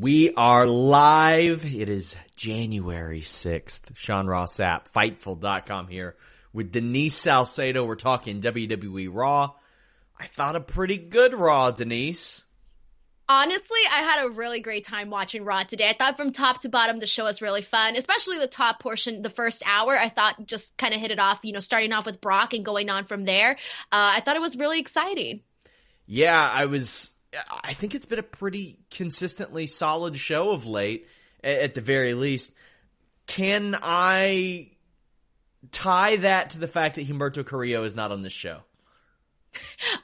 We are live. It is January 6th. Sean Ross Sapp, Fightful.com here with Denise Salcedo. We're talking WWE Raw. I thought a pretty good Raw, Denise. Honestly, I had a really great time watching Raw today. I thought from top to bottom the show was really fun, especially the top portion, the first hour. I thought just kind of hit it off, you know, starting off with Brock and going on from there. Uh, I thought it was really exciting. Yeah, I was I think it's been a pretty consistently solid show of late, at the very least. Can I tie that to the fact that Humberto Carrillo is not on this show?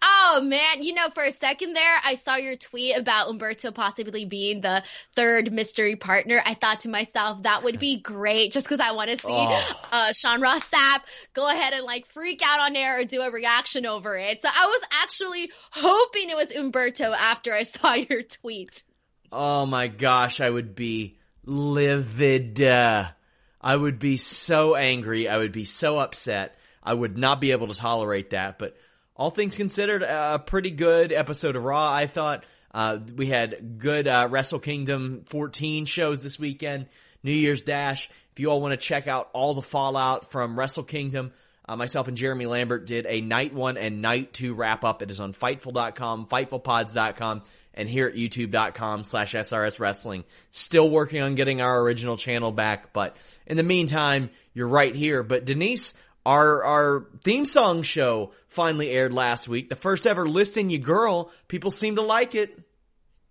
Oh man, you know, for a second there, I saw your tweet about Humberto possibly being the third mystery partner. I thought to myself that would be great, just because I want to see oh. uh, Sean Ross Sapp go ahead and like freak out on air or do a reaction over it. So I was actually hoping it was Humberto after I saw your tweet. Oh my gosh, I would be livid. I would be so angry. I would be so upset. I would not be able to tolerate that, but all things considered, a pretty good episode of Raw. I thought uh, we had good uh, Wrestle Kingdom 14 shows this weekend. New Year's Dash. If you all want to check out all the fallout from Wrestle Kingdom, uh, myself and Jeremy Lambert did a night one and night two wrap up. It is on Fightful.com, FightfulPods.com, and here at YouTube.com slash SRS Wrestling. Still working on getting our original channel back, but in the meantime, you're right here. But Denise, our our theme song show finally aired last week. The first ever Listen You Girl. People seem to like it.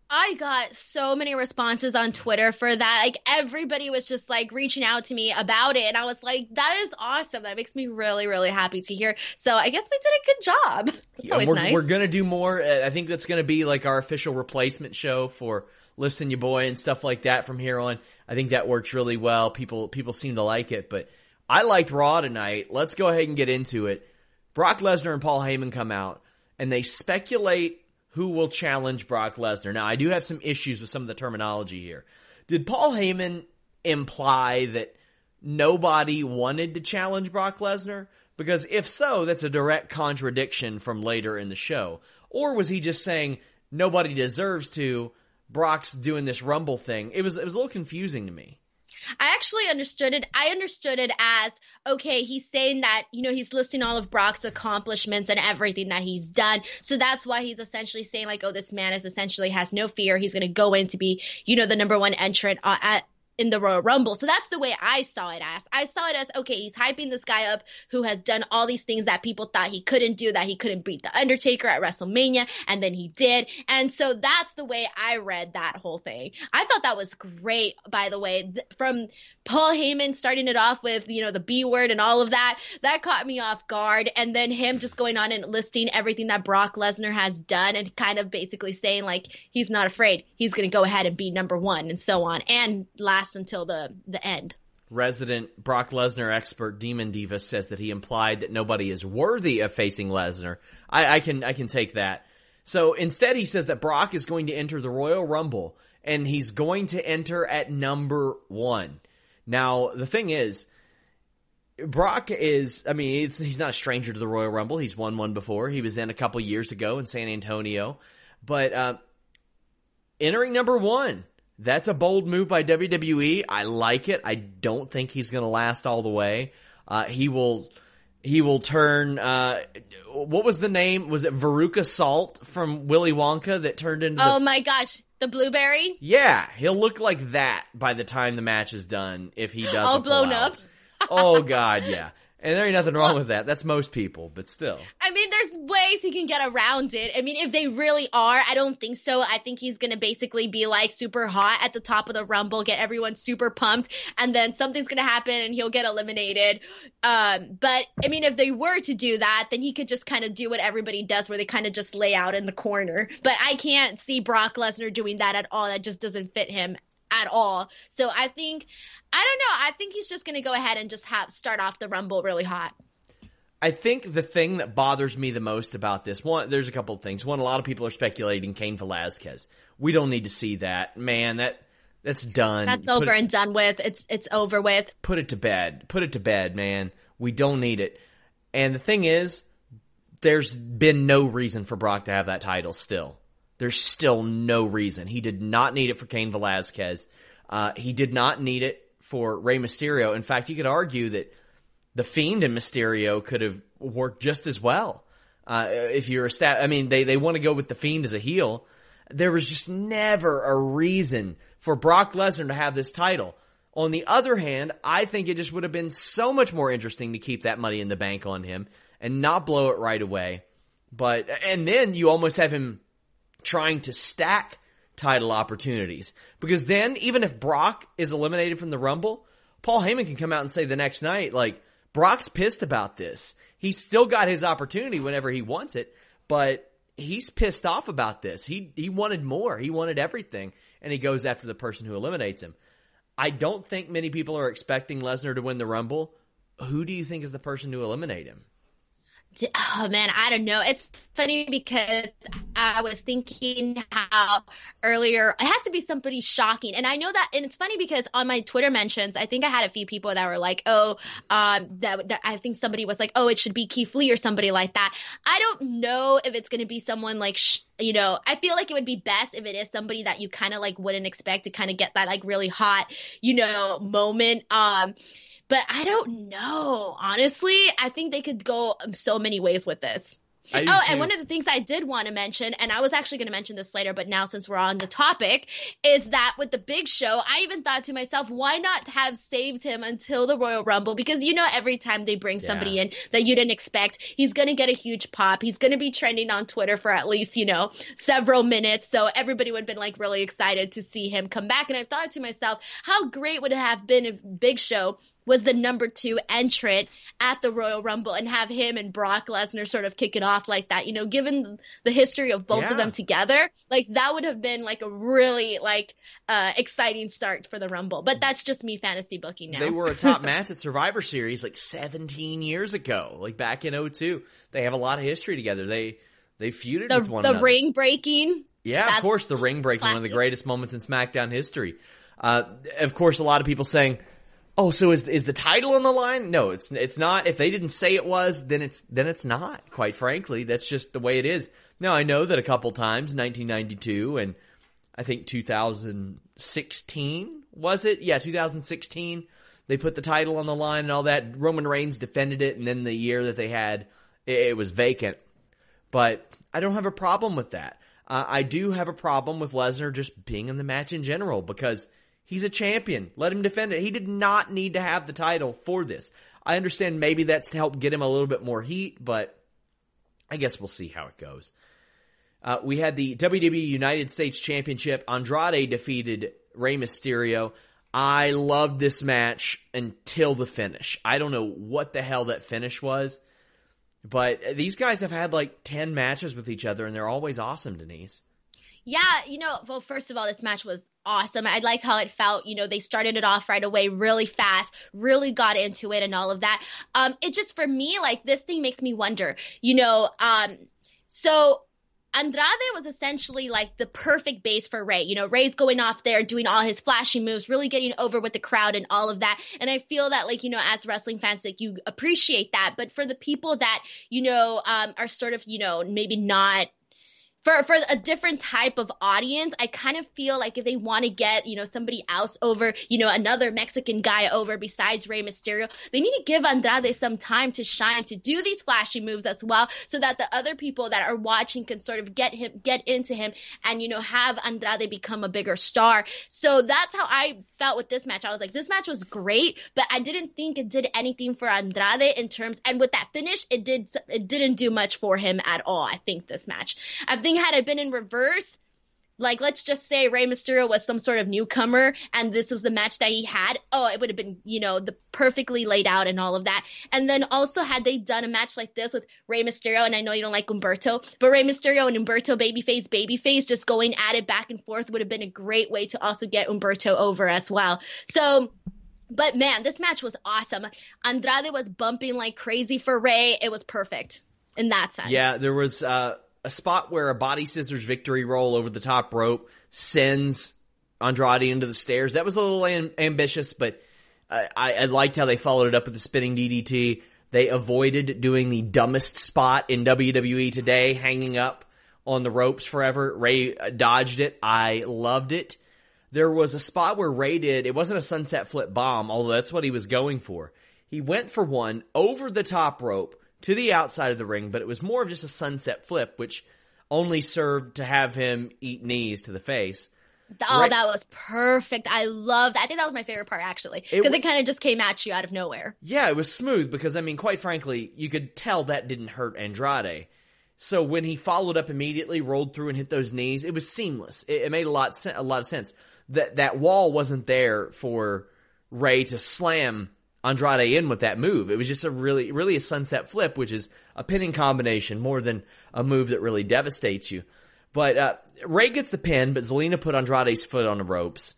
I got so many responses on Twitter for that. Like everybody was just like reaching out to me about it. And I was like, that is awesome. That makes me really, really happy to hear. So I guess we did a good job. It's yeah, we're, nice. We're going to do more. Uh, I think that's going to be like our official replacement show for Listen You Boy and stuff like that from here on. I think that works really well. People, people seem to like it, but I liked Raw tonight. Let's go ahead and get into it. Brock Lesnar and Paul Heyman come out and they speculate who will challenge Brock Lesnar. Now, I do have some issues with some of the terminology here. Did Paul Heyman imply that nobody wanted to challenge Brock Lesnar? Because if so, that's a direct contradiction from later in the show. Or was he just saying nobody deserves to? Brock's doing this Rumble thing. It was it was a little confusing to me. I actually understood it. I understood it as okay, he's saying that, you know, he's listing all of Brock's accomplishments and everything that he's done. So that's why he's essentially saying, like, oh, this man is essentially has no fear. He's going to go in to be, you know, the number one entrant uh, at in the Royal Rumble. So that's the way I saw it as. I saw it as okay, he's hyping this guy up who has done all these things that people thought he couldn't do, that he couldn't beat the Undertaker at WrestleMania, and then he did. And so that's the way I read that whole thing. I thought that was great, by the way, from Paul Heyman starting it off with, you know, the B word and all of that. That caught me off guard. And then him just going on and listing everything that Brock Lesnar has done and kind of basically saying like he's not afraid. He's going to go ahead and be number one and so on. And last last until the the end. Resident Brock Lesnar expert Demon Diva says that he implied that nobody is worthy of facing Lesnar. I, I can I can take that. So instead, he says that Brock is going to enter the Royal Rumble and he's going to enter at number one. Now, the thing is, Brock is, I mean, he's not a stranger to the Royal Rumble. He's won one before. He was in a couple years ago in San Antonio. But uh, entering number one, that's a bold move by WWE. I like it. I don't think he's going to last all the way. Uh, he will, he will turn, uh, what was the name? Was it Veruca Salt from Willy Wonka that turned into Oh the, my gosh. The blueberry? Yeah, he'll look like that by the time the match is done if he does all blown up. oh god, yeah. And there ain't nothing wrong with that. That's most people, but still. I mean, there's ways he can get around it. I mean, if they really are, I don't think so. I think he's going to basically be like super hot at the top of the Rumble, get everyone super pumped, and then something's going to happen and he'll get eliminated. Um, but I mean, if they were to do that, then he could just kind of do what everybody does where they kind of just lay out in the corner. But I can't see Brock Lesnar doing that at all. That just doesn't fit him at all. So I think I don't know. I think he's just going to go ahead and just have start off the Rumble really hot. I think the thing that bothers me the most about this one, there's a couple of things. One, a lot of people are speculating Cain Velasquez. We don't need to see that, man. That that's done. That's over it, and done with. It's it's over with. Put it to bed. Put it to bed, man. We don't need it. And the thing is, there's been no reason for Brock to have that title. Still, there's still no reason. He did not need it for Cain Velasquez. Uh, he did not need it for Rey Mysterio. In fact, you could argue that the Fiend and Mysterio could have worked just as well. Uh, if you're a stat, I mean, they, they want to go with the Fiend as a heel. There was just never a reason for Brock Lesnar to have this title. On the other hand, I think it just would have been so much more interesting to keep that money in the bank on him and not blow it right away. But, and then you almost have him trying to stack title opportunities. Because then, even if Brock is eliminated from the Rumble, Paul Heyman can come out and say the next night, like, Brock's pissed about this. He's still got his opportunity whenever he wants it, but he's pissed off about this. He, he wanted more. He wanted everything. And he goes after the person who eliminates him. I don't think many people are expecting Lesnar to win the Rumble. Who do you think is the person to eliminate him? Oh man, I don't know. It's funny because I was thinking how earlier it has to be somebody shocking, and I know that, and it's funny because on my Twitter mentions, I think I had a few people that were like, "Oh, um, that, that I think somebody was like, oh, it should be Keith Lee or somebody like that." I don't know if it's going to be someone like, sh- you know, I feel like it would be best if it is somebody that you kind of like wouldn't expect to kind of get that like really hot, you know, moment. Um but I don't know. Honestly, I think they could go so many ways with this. oh, and one of the things I did want to mention, and I was actually going to mention this later, but now since we're on the topic, is that with the big show, I even thought to myself, why not have saved him until the Royal Rumble? Because you know, every time they bring somebody yeah. in that you didn't expect, he's going to get a huge pop. He's going to be trending on Twitter for at least, you know, several minutes. So everybody would have been like really excited to see him come back. And I thought to myself, how great would it have been if Big Show was the number two entrant at the Royal Rumble and have him and Brock Lesnar sort of kick it off like that. You know, given the history of both yeah. of them together, like that would have been like a really like uh exciting start for the Rumble. But that's just me fantasy booking now. They were a top match at Survivor Series like 17 years ago, like back in 02. They have a lot of history together. They they feuded the, with one the another. The ring breaking. Yeah, of course, the ring breaking, one of the greatest moments in SmackDown history. Uh, of course, a lot of people saying, Oh, so is is the title on the line? No, it's it's not. If they didn't say it was, then it's then it's not. Quite frankly, that's just the way it is. Now I know that a couple times, 1992 and I think 2016 was it? Yeah, 2016. They put the title on the line and all that. Roman Reigns defended it, and then the year that they had, it, it was vacant. But I don't have a problem with that. Uh, I do have a problem with Lesnar just being in the match in general because He's a champion. Let him defend it. He did not need to have the title for this. I understand maybe that's to help get him a little bit more heat, but I guess we'll see how it goes. Uh, we had the WWE United States Championship. Andrade defeated Rey Mysterio. I loved this match until the finish. I don't know what the hell that finish was, but these guys have had like 10 matches with each other and they're always awesome, Denise. Yeah, you know, well, first of all, this match was awesome. I like how it felt. You know, they started it off right away, really fast, really got into it and all of that. Um, it just for me, like this thing makes me wonder. You know, um, so Andrade was essentially like the perfect base for Rey. You know, Rey's going off there doing all his flashy moves, really getting over with the crowd and all of that. And I feel that like, you know, as wrestling fans, like you appreciate that. But for the people that, you know, um, are sort of, you know, maybe not for for a different type of audience, I kind of feel like if they want to get you know somebody else over, you know another Mexican guy over besides Rey Mysterio, they need to give Andrade some time to shine to do these flashy moves as well, so that the other people that are watching can sort of get him get into him and you know have Andrade become a bigger star. So that's how I felt with this match. I was like, this match was great, but I didn't think it did anything for Andrade in terms and with that finish, it did it didn't do much for him at all. I think this match. I think had it been in reverse, like let's just say Rey Mysterio was some sort of newcomer and this was the match that he had, oh, it would have been, you know, the perfectly laid out and all of that. And then also had they done a match like this with Rey Mysterio, and I know you don't like Humberto, but Rey Mysterio and Humberto babyface babyface just going at it back and forth would have been a great way to also get Humberto over as well. So but man, this match was awesome. Andrade was bumping like crazy for Rey. It was perfect in that sense. Yeah, there was uh a spot where a body scissors victory roll over the top rope sends Andrade into the stairs. That was a little am- ambitious, but I, I liked how they followed it up with the spinning DDT. They avoided doing the dumbest spot in WWE today, hanging up on the ropes forever. Rey uh, dodged it. I loved it. There was a spot where Rey did, it wasn't a sunset flip bomb, although that's what he was going for. He went for one over the top rope, to the outside of the ring, but it was more of just a sunset flip, which only served to have him eat knees to the face. Oh, right. that was perfect. I love that. I think that was my favorite part actually, because it, it kind of just came at you out of nowhere. Yeah, it was smooth because I mean, quite frankly, you could tell that didn't hurt Andrade. So when he followed up immediately, rolled through and hit those knees, it was seamless. It, it made a lot a lot of sense. That that wall wasn't there for Rey to slam Andrade in with that move. It was just a really, really a sunset flip, which is a pinning combination more than a move that really devastates you. But uh, Rey gets the pin, but Zelina put Andrade's foot on the ropes.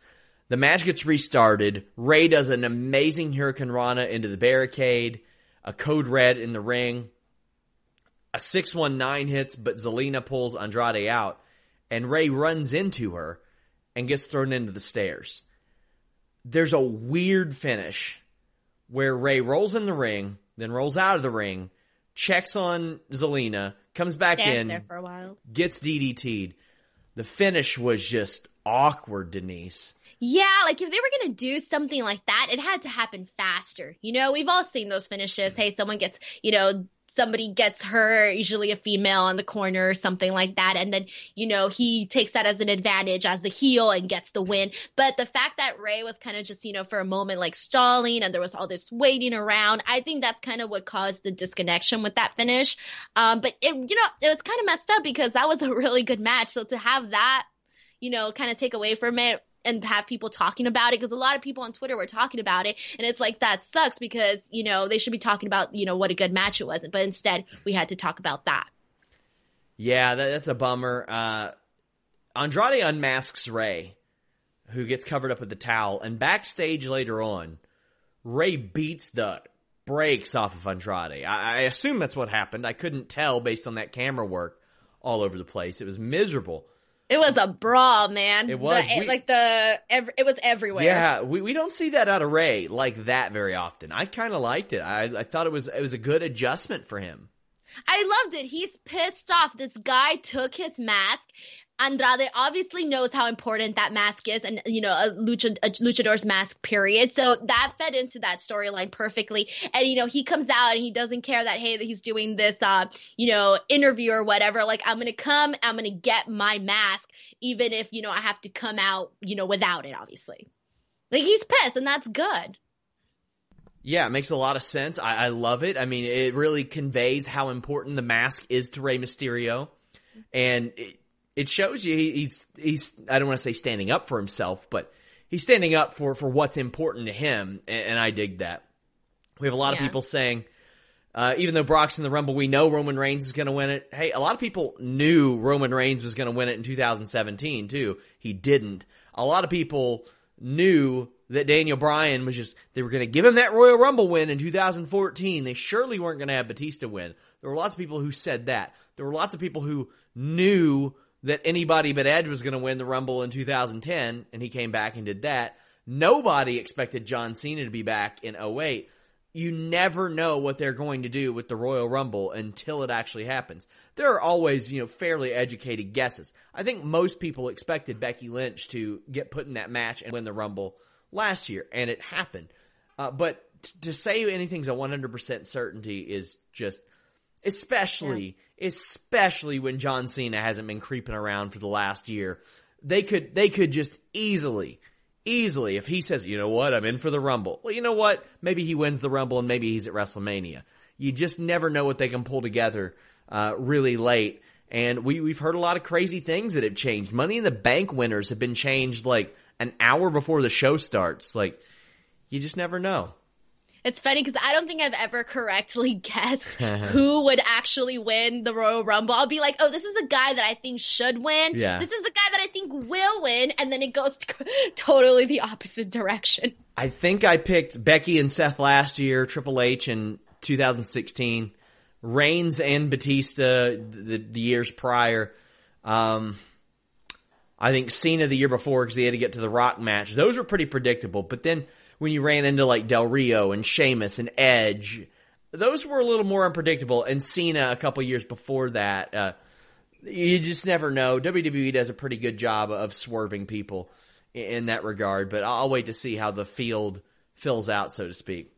The match gets restarted. Rey does an amazing hurricanrana into the barricade, a code red in the ring. A 619 hits, but Zelina pulls Andrade out, and Rey runs into her and gets thrown into the stairs. There's a weird finish where Rey rolls in the ring, then rolls out of the ring, checks on Zelina, comes back in, there for a while. gets DDT'd. The finish was just awkward, Denise. Yeah, like if they were gonna do something like that, it had to happen faster. You know, we've all seen those finishes. Mm-hmm. Hey, someone gets, you know, somebody gets her, usually a female on the corner or something like that. And then, you know, he takes that as an advantage as the heel and gets the win. But the fact that Rey was kind of just, you know, for a moment like stalling and there was all this waiting around, I think that's kind of what caused the disconnection with that finish. Um, but it, you know, it was kind of messed up because that was a really good match. So to have that, you know, kind of take away from it and have people talking about it because a lot of people on Twitter were talking about it and it's like that sucks because you know they should be talking about you know what a good match it was but instead we had to talk about that. Yeah, that, that's a bummer. Uh, Andrade unmasks Rey, who gets covered up with the towel, and backstage later on, Rey beats the breaks off of Andrade. I, I assume that's what happened. I couldn't tell based on that camera work all over the place. It was miserable. It was a brawl, man. It was the, we, like the every, it was everywhere. Yeah, we, we don't see that out of Rey like that very often. I kind of liked it. I I thought it was it was a good adjustment for him. I loved it. He's pissed off. This guy took his mask Andrade obviously knows how important that mask is and, you know, a, lucha, a luchador's mask, period. So that fed into that storyline perfectly. And, you know, he comes out and he doesn't care that, hey, that he's doing this, uh, you know, interview or whatever. Like, I'm to come, I'm to get my mask, even if, you know, I have to come out, you know, without it, obviously. Like, he's pissed and that's good. Yeah, it makes a lot of sense. I, I love it. I mean, it really conveys how important the mask is to Rey Mysterio. And it, it shows you he, he's he's I don't want to say standing up for himself, but he's standing up for for what's important to him, and, and I dig that. We have a lot yeah. of people saying, uh, even though Brock's in the Rumble, we know Roman Reigns is going to win it. Hey, a lot of people knew Roman Reigns was going to win it in 2017 too. He didn't. A lot of people knew that Daniel Bryan was just, they were going to give him that Royal Rumble win in 2014. They surely weren't going to have Batista win. There were lots of people who said that. There were lots of people who knew that anybody but Edge was going to win the Rumble in 2010, and he came back and did that. Nobody expected John Cena to be back in 08. You never know what they're going to do with the Royal Rumble until it actually happens. There are always, you know, fairly educated guesses. I think most people expected Becky Lynch to get put in that match and win the Rumble last year, and it happened. Uh, but t- to say anything's a 100% certainty is just, especially, yeah. especially when John Cena hasn't been creeping around for the last year. They could, they could just easily, easily, if he says, you know what, I'm in for the Rumble. Well, you know what? Maybe he wins the Rumble and maybe he's at WrestleMania. You just never know what they can pull together, uh, really late. And we, we've heard a lot of crazy things that have changed. Money in the Bank winners have been changed like an hour before the show starts. Like, you just never know. It's funny because I don't think I've ever correctly guessed who would actually win the Royal Rumble. I'll be like, oh, this is a guy that I think should win. Yeah. This is a guy that I think will win. And then it goes totally the opposite direction. I think I picked Becky and Seth last year, Triple H in 2016, Reigns and Batista the, the years prior. Um, I think Cena the year before because he had to get to the Rock match. Those were pretty predictable. But then when you ran into like Del Rio and Sheamus and Edge, those were a little more unpredictable. And Cena a couple years before that, uh, you just never know. WWE does a pretty good job of swerving people in that regard. But I'll wait to see how the field fills out, so to speak.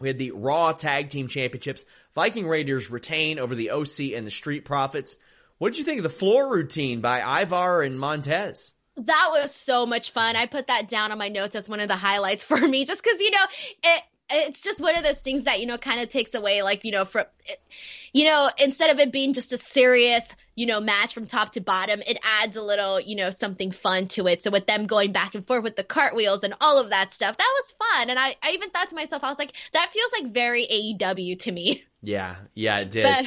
We had the Raw Tag Team Championships. Viking Raiders retain over the OC and the Street Profits. What did you think of the floor routine by Ivar and Montez? That was so much fun. I put that down on my notes as one of the highlights for me, just because you know it. It's just one of those things that you know kind of takes away, like you know, from you know, instead of it being just a serious you know match from top to bottom, it adds a little you know something fun to it. So with them going back and forth with the cartwheels and all of that stuff, that was fun. And I, I even thought to myself, I was like, that feels like very AEW to me. Yeah, yeah, it did. But,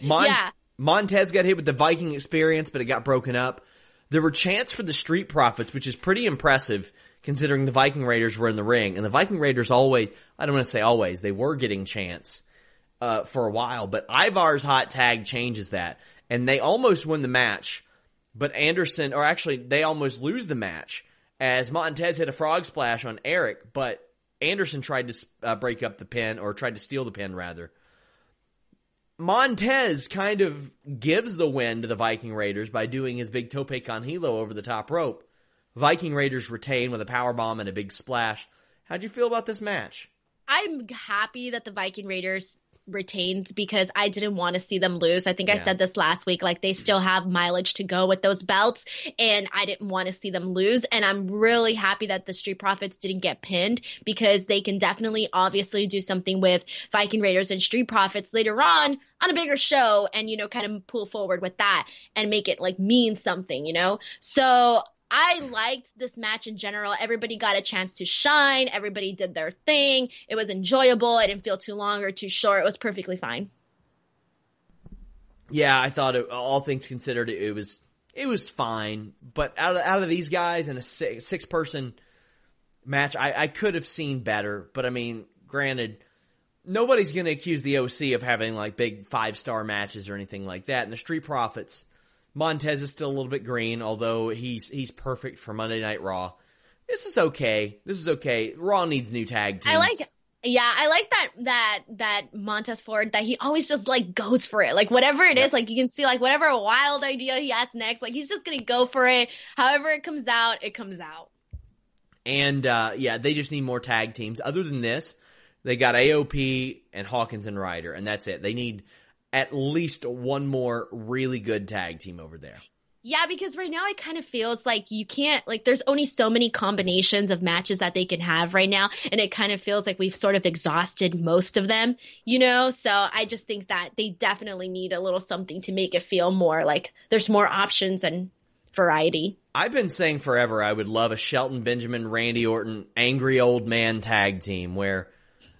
Mon- yeah. Montez got hit with the Viking experience, but it got broken up. There were chants for the Street Profits, which is pretty impressive considering the Viking Raiders were in the ring. And the Viking Raiders always, I don't want to say always, they were getting chants, uh, for a while, but Ivar's hot tag changes that. And they almost win the match, but Anderson, or actually they almost lose the match as Montez hit a frog splash on Eric, but Anderson tried to uh, break up the pin or tried to steal the pin rather. Montez kind of gives the win to the Viking Raiders by doing his big tope con hilo over the top rope. Viking Raiders retain with a power bomb and a big splash. How'd you feel about this match? I'm happy that the Viking Raiders retained because I didn't want to see them lose. I think yeah. I said this last week. Like they still have mileage to go with those belts, and I didn't want to see them lose. And I'm really happy that the Street Profits didn't get pinned because they can definitely, obviously, do something with Viking Raiders and Street Profits later on on a bigger show, and you know, kind of pull forward with that and make it like mean something, you know. So I liked this match in general. Everybody got a chance to shine. Everybody did their thing. It was enjoyable. I didn't feel too long or too short. It was perfectly fine. Yeah, I thought it, all things considered, it, it was it was fine. But out of out of these guys in a six, six person match, I, I could have seen better. But I mean, granted, nobody's going to accuse the OC of having like big five star matches or anything like that. And the Street Profits Montez is still a little bit green, although he's he's perfect for Monday Night Raw. This is okay. This is okay. Raw needs new tag teams. I like yeah, I like that that that Montez Ford that he always just like goes for it. Like whatever it is, like you can see like whatever wild idea he has next, like he's just gonna go for it. However it comes out, it comes out. And uh yeah, they just need more tag teams. Other than this, they got AOP and Hawkins and Ryder, and that's it. They need at least one more really good tag team over there. Yeah, because right now it kind of feels like you can't like there's only so many combinations of matches that they can have right now and it kind of feels like we've sort of exhausted most of them, you know? So I just think that they definitely need a little something to make it feel more like there's more options and variety. I've been saying forever I would love a Shelton Benjamin Randy Orton angry old man tag team where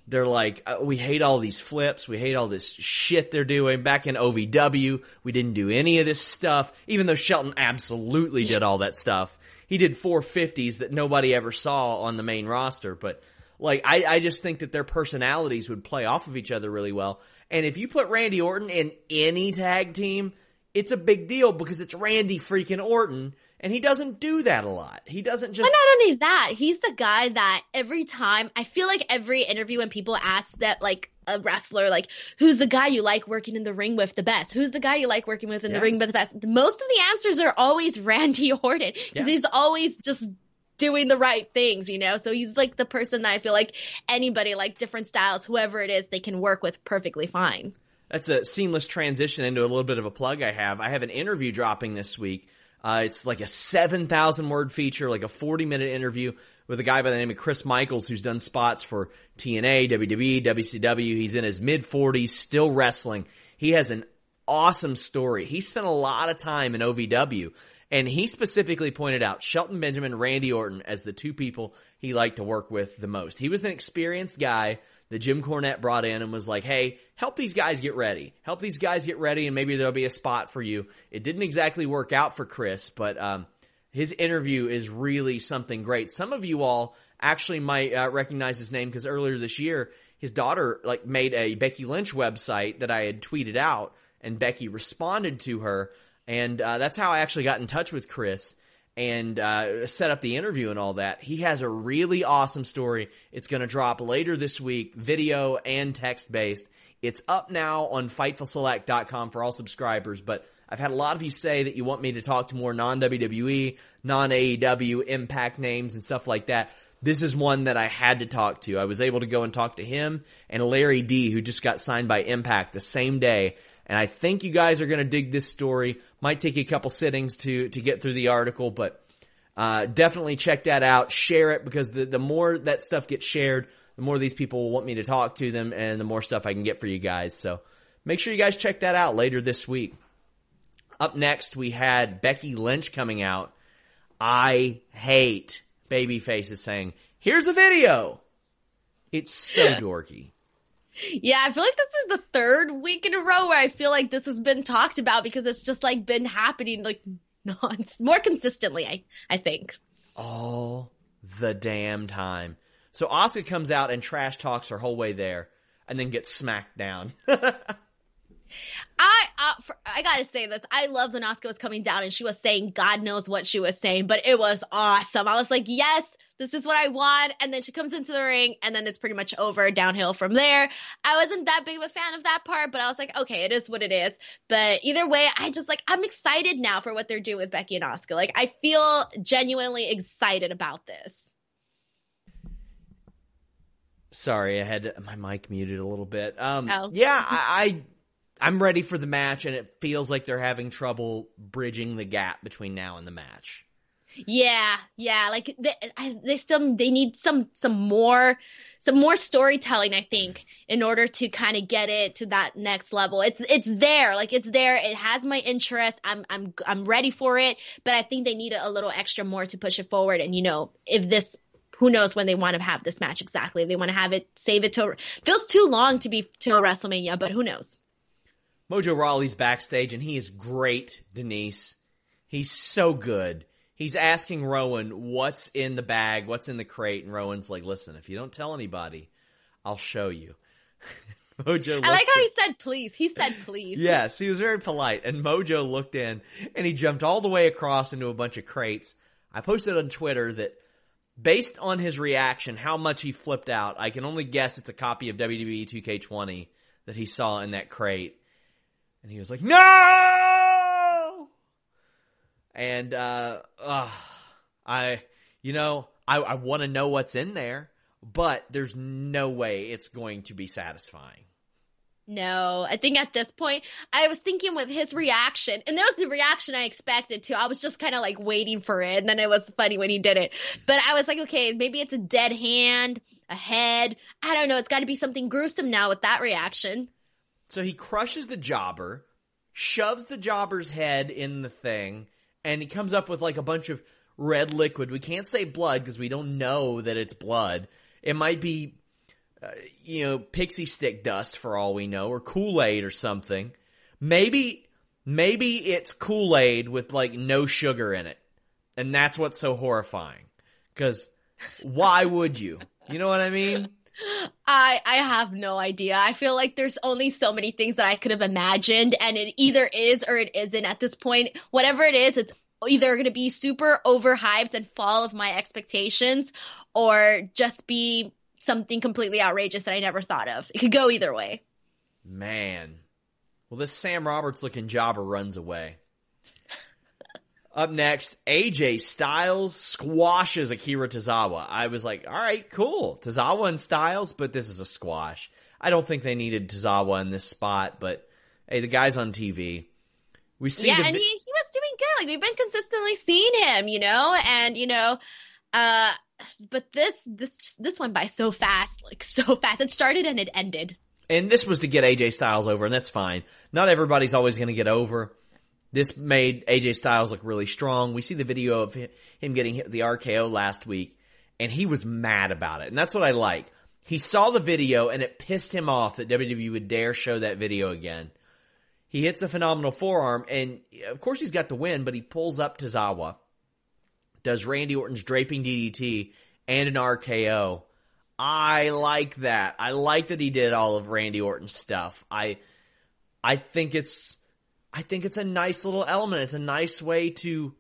they're like, uh, we hate all these flips. We hate all this shit they're doing. Back in OVW, we didn't do any of this stuff, even though Shelton absolutely did all that stuff he did four fifties that nobody ever saw on the main roster. But like, I, I just think that their personalities would play off of each other really well. And if you put Randy Orton in any tag team, it's a big deal because it's Randy freaking Orton. And he doesn't do that a lot. He doesn't just. But not only that, he's the guy that every time I feel like every interview when people ask that like a wrestler, like who's the guy you like working in the ring with the best? Who's the guy you like working with in yeah. the ring with the best? Most of the answers are always Randy Orton because yeah. he's always just doing the right things, you know? So he's like the person that I feel like anybody, like different styles, whoever it is, they can work with perfectly fine. That's a seamless transition into a little bit of a plug I have. I have an interview dropping this week. Uh, it's like a 7,000 word feature, like a 40 minute interview with a guy by the name of Chris Michaels who's done spots for TNA, WWE, WCW. He's in his mid 40s, still wrestling. He has an awesome story. He spent a lot of time in OVW and he specifically pointed out Shelton Benjamin, Randy Orton as the two people he liked to work with the most. He was an experienced guy that Jim Cornette brought in and was like, hey, help these guys get ready. Help these guys get ready and maybe there'll be a spot for you. It didn't exactly work out for Chris, but, um, his interview is really something great. Some of you all actually might uh, recognize his name because earlier this year, his daughter like made a Becky Lynch website that I had tweeted out and Becky responded to her and uh, that's how I actually got in touch with Chris and uh, set up the interview and all that. He has a really awesome story. It's going to drop later this week, video and text based. It's up now on FightfulSelect.com for all subscribers, but I've had a lot of you say that you want me to talk to more non-WWE, non-AEW impact names and stuff like that. This is one that I had to talk to. I was able to go and talk to him and Larry D, who just got signed by Impact the same day and I think you guys are going to dig this story. Might take you a couple sittings to, to get through the article, but, uh, definitely check that out. Share it because the, the more that stuff gets shared, the more these people will want me to talk to them and the more stuff I can get for you guys. So make sure you guys check that out later this week. Up next, we had Becky Lynch coming out. I hate baby faces saying, here's a video. It's so dorky. Yeah, I feel like this is the third week in a row where I feel like this has been talked about because it's just like been happening like non more consistently, I I think. All the damn time. So Asuka comes out and trash talks her whole way there and then gets smacked down. I uh, for, I gotta say this. I loved when Asuka was coming down and she was saying God knows what she was saying, but it was awesome. I was like, yes, this is what I want. And then she comes into the ring and then it's pretty much over downhill from there. I wasn't that big of a fan of that part, but I was like, okay, it is what it is. But either way, I just like, I'm excited now for what they're doing with Becky and Asuka. Like, I feel genuinely excited about this. Sorry, I had my mic muted a little bit. Um, oh. yeah, I, I, I'm ready for the match and it feels like they're having trouble bridging the gap between now and the match. Yeah, yeah. Like they, they still they need some some more some more storytelling. I think in order to kind of get it to that next level. It's it's there, like it's there. It has my interest. I'm I'm I'm ready for it. But I think they need a little extra more to push it forward. And you know, if this who knows when they want to have this match exactly. They want to have it, save it till feels too long to be till WrestleMania, but who knows? Mojo Rawley's backstage and he is great, Denise. He's so good he's asking Rowan what's in the bag, what's in the crate, and Rowan's like, "Listen, if you don't tell anybody, I'll show you." Mojo. I like how he said please. He said please. yes, he was very polite, and Mojo looked in and he jumped all the way across into a bunch of crates. I posted on Twitter that based on his reaction, how much he flipped out, I can only guess it's a copy of WWE 2K20 that he saw in that crate. And he was like, no! And, uh, uh I, you know, I, I want to know what's in there, but there's no way it's going to be satisfying. No, I think at this point, I was thinking with his reaction, and that was the reaction I expected to. I was just kind of like waiting for it, and then it was funny when he did it. But I was like, okay, maybe it's a dead hand, a head. I don't know. It's got to be something gruesome now with that reaction. So he crushes the jobber, shoves the jobber's head in the thing, and he comes up with like a bunch of red liquid. We can't say blood because we don't know that it's blood. It might be, uh, you know, pixie stick dust for all we know, or Kool Aid or something. Maybe, maybe it's Kool Aid with like no sugar in it. And that's what's so horrifying. Cause why would you? You know what I mean? I I have no idea. I feel like there's only so many things that I could have imagined and it either is or it isn't at this point. Whatever it is, it's either going to be super overhyped and fall of my expectations or just be something completely outrageous that I never thought of. It could go either way. Man. Well, this Sam Roberts looking jobber runs away. Up next, AJ Styles squashes Akira Tozawa. I was like, all right, cool. Tozawa and Styles, but this is a squash. I don't think they needed Tozawa in this spot, but hey, the guy's on TV. We see Yeah, vi- and he, he was doing good. Like we've been consistently seeing him, you know, and you know, uh but this this this went by so fast, like so fast. It started and it ended. And this was to get AJ Styles over, and that's fine. Not everybody's always going to get over. This made AJ Styles look really strong. We see the video of him getting hit the RKO last week, and he was mad about it. And that's what I like. He saw the video, and it pissed him off that WWE would dare show that video again. He hits a phenomenal forearm, and of course he's got the win, but he pulls up Tozawa, does Randy Orton's draping DDT and an RKO. I like that. I like that he did all of Randy Orton's stuff. I, I think it's I think it's a nice little element. It's a nice way to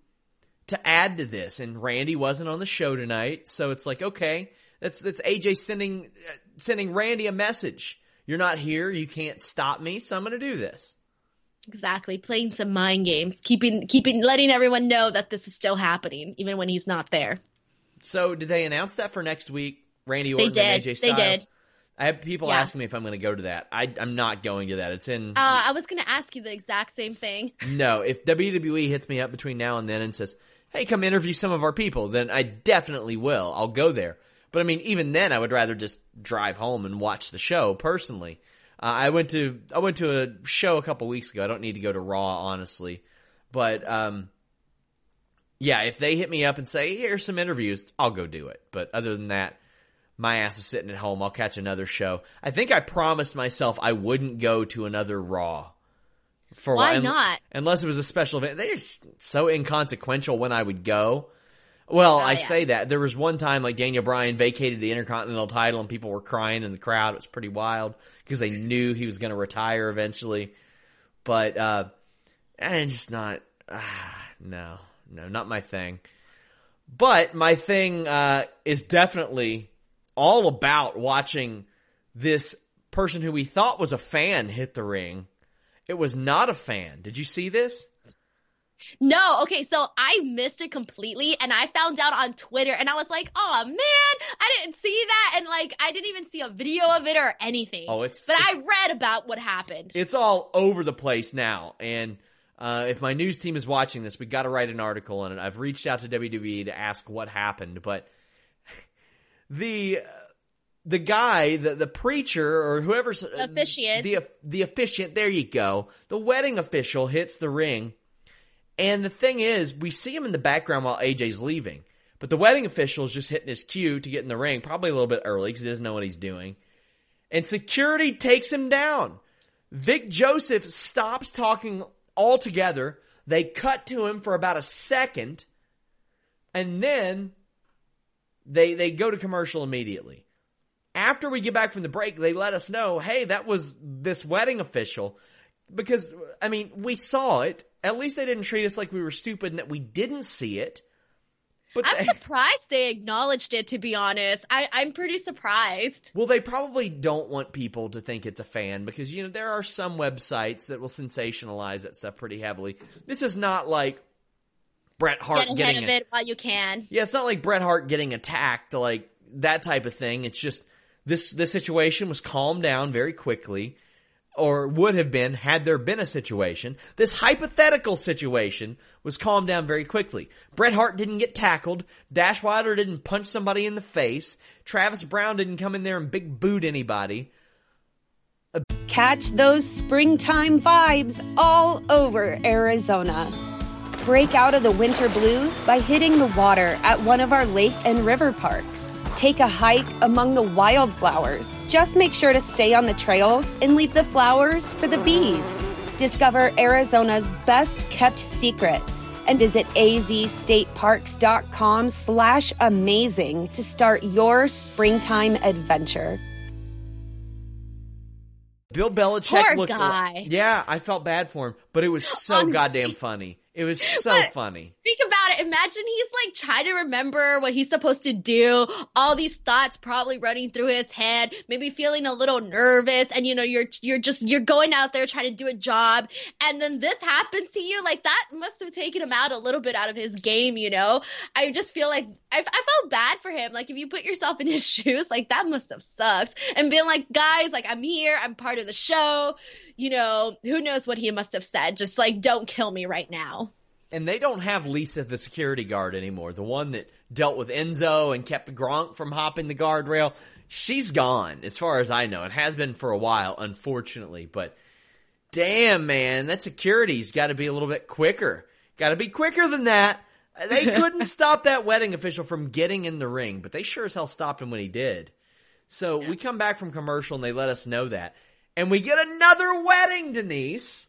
to add to this. And Randy wasn't on the show tonight, so it's like okay, that's that's AJ sending uh, sending Randy a message. You're not here. You can't stop me, so I'm going to do this. Exactly, playing some mind games, keeping keeping letting everyone know that this is still happening, even when he's not there. So, did they announce that for next week? Randy Orton and AJ Styles. They did. I have people yeah. asking me if I'm going to go to that. I, am not going to that. It's in. Uh, I was going to ask you the exact same thing. No, if WWE hits me up between now and then and says, "Hey, come interview some of our people," then I definitely will. I'll go there. But I mean, even then, I would rather just drive home and watch the show personally. Uh, I went to I went to a show a couple weeks ago. I don't need to go to Raw, honestly, but um, yeah, if they hit me up and say, "Here's some interviews," I'll go do it. But other than that, my ass is sitting at home. I'll catch another show. I think I promised myself I wouldn't go to another Raw. For Why not? Unless it was a special event. They're so inconsequential when I would go. Well, oh, I yeah. say that. There was one time like Daniel Bryan vacated the Intercontinental title and people were crying in the crowd. It was pretty wild because they knew he was going to retire eventually. But, uh, and just not, ah, no, no, not my thing. But my thing, uh, is definitely all about watching this person who we thought was a fan hit the ring. It was not a fan. Did you see this? No, okay, so I missed it completely and I found out on Twitter and I was like, oh man, I didn't see that and like I didn't even see a video of it or anything. Oh, it's But it's, I read about what happened. It's all over the place now and uh, if my news team is watching this, we got to write an article on it. I've reached out to WWE to ask what happened, but the the guy, the the preacher or whoever's uh, officiant, the the officiant. There you go. The wedding official hits the ring, and the thing is, we see him in the background while AJ's leaving, but the wedding official is just hitting his cue to get in the ring, probably a little bit early because he doesn't know what he's doing, and security takes him down. Vic Joseph stops talking altogether. They cut to him for about a second, and then they they go to commercial immediately. After we get back from the break, they let us know, hey, that was this wedding official. Because, I mean, we saw it. At least they didn't treat us like we were stupid and that we didn't see it. But I'm they, surprised they acknowledged it, to be honest. I, I'm pretty surprised. Well, they probably don't want people to think it's a fan because, you know, there are some websites that will sensationalize that stuff pretty heavily. This is not like Bret Hart Get ahead getting of it while you can. Yeah, it's not like Bret Hart getting attacked, like that type of thing. It's just this this situation was calmed down very quickly, or would have been had there been a situation. This hypothetical situation was calmed down very quickly. Bret Hart didn't get tackled. Dash Wilder didn't punch somebody in the face. Travis Brown didn't come in there and big boot anybody. Catch those springtime vibes all over Arizona break out of the winter blues by hitting the water at one of our lake and river parks. Take a hike among the wildflowers. Just make sure to stay on the trails and leave the flowers for the bees. Discover Arizona's best kept secret and visit azstateparks.com slash amazing to start your springtime adventure. Bill Belichick Poor looked. guy. Yeah, I felt bad for him, but it was so Honestly. goddamn funny. It was so But- funny. Think about it. Imagine he's like trying to remember what he's supposed to do. All these thoughts probably running through his head, maybe feeling a little nervous, and you know, you're you're just you're going out there trying to do a job, and then this happens to you. Like that must have taken him out a little bit out of his game, you know? I just feel like I, I felt bad for him. Like if you put yourself in his shoes, like that must have sucked. And being like, guys, like I'm here, I'm part of the show. You know, who knows what he must have said? Just like, don't kill me right now. And they don't have Lisa, the security guard, anymore. The one that dealt with Enzo and kept Gronk from hopping the guardrail. She's gone, as far as I know. It has been for a while, unfortunately. But damn, man, that security's got to be a little bit quicker. Got to be quicker than that. They couldn't stop that wedding official from getting in the ring, but they sure as hell stopped him when he did. So we come back from commercial and they let us know that. And we get another wedding, Denise.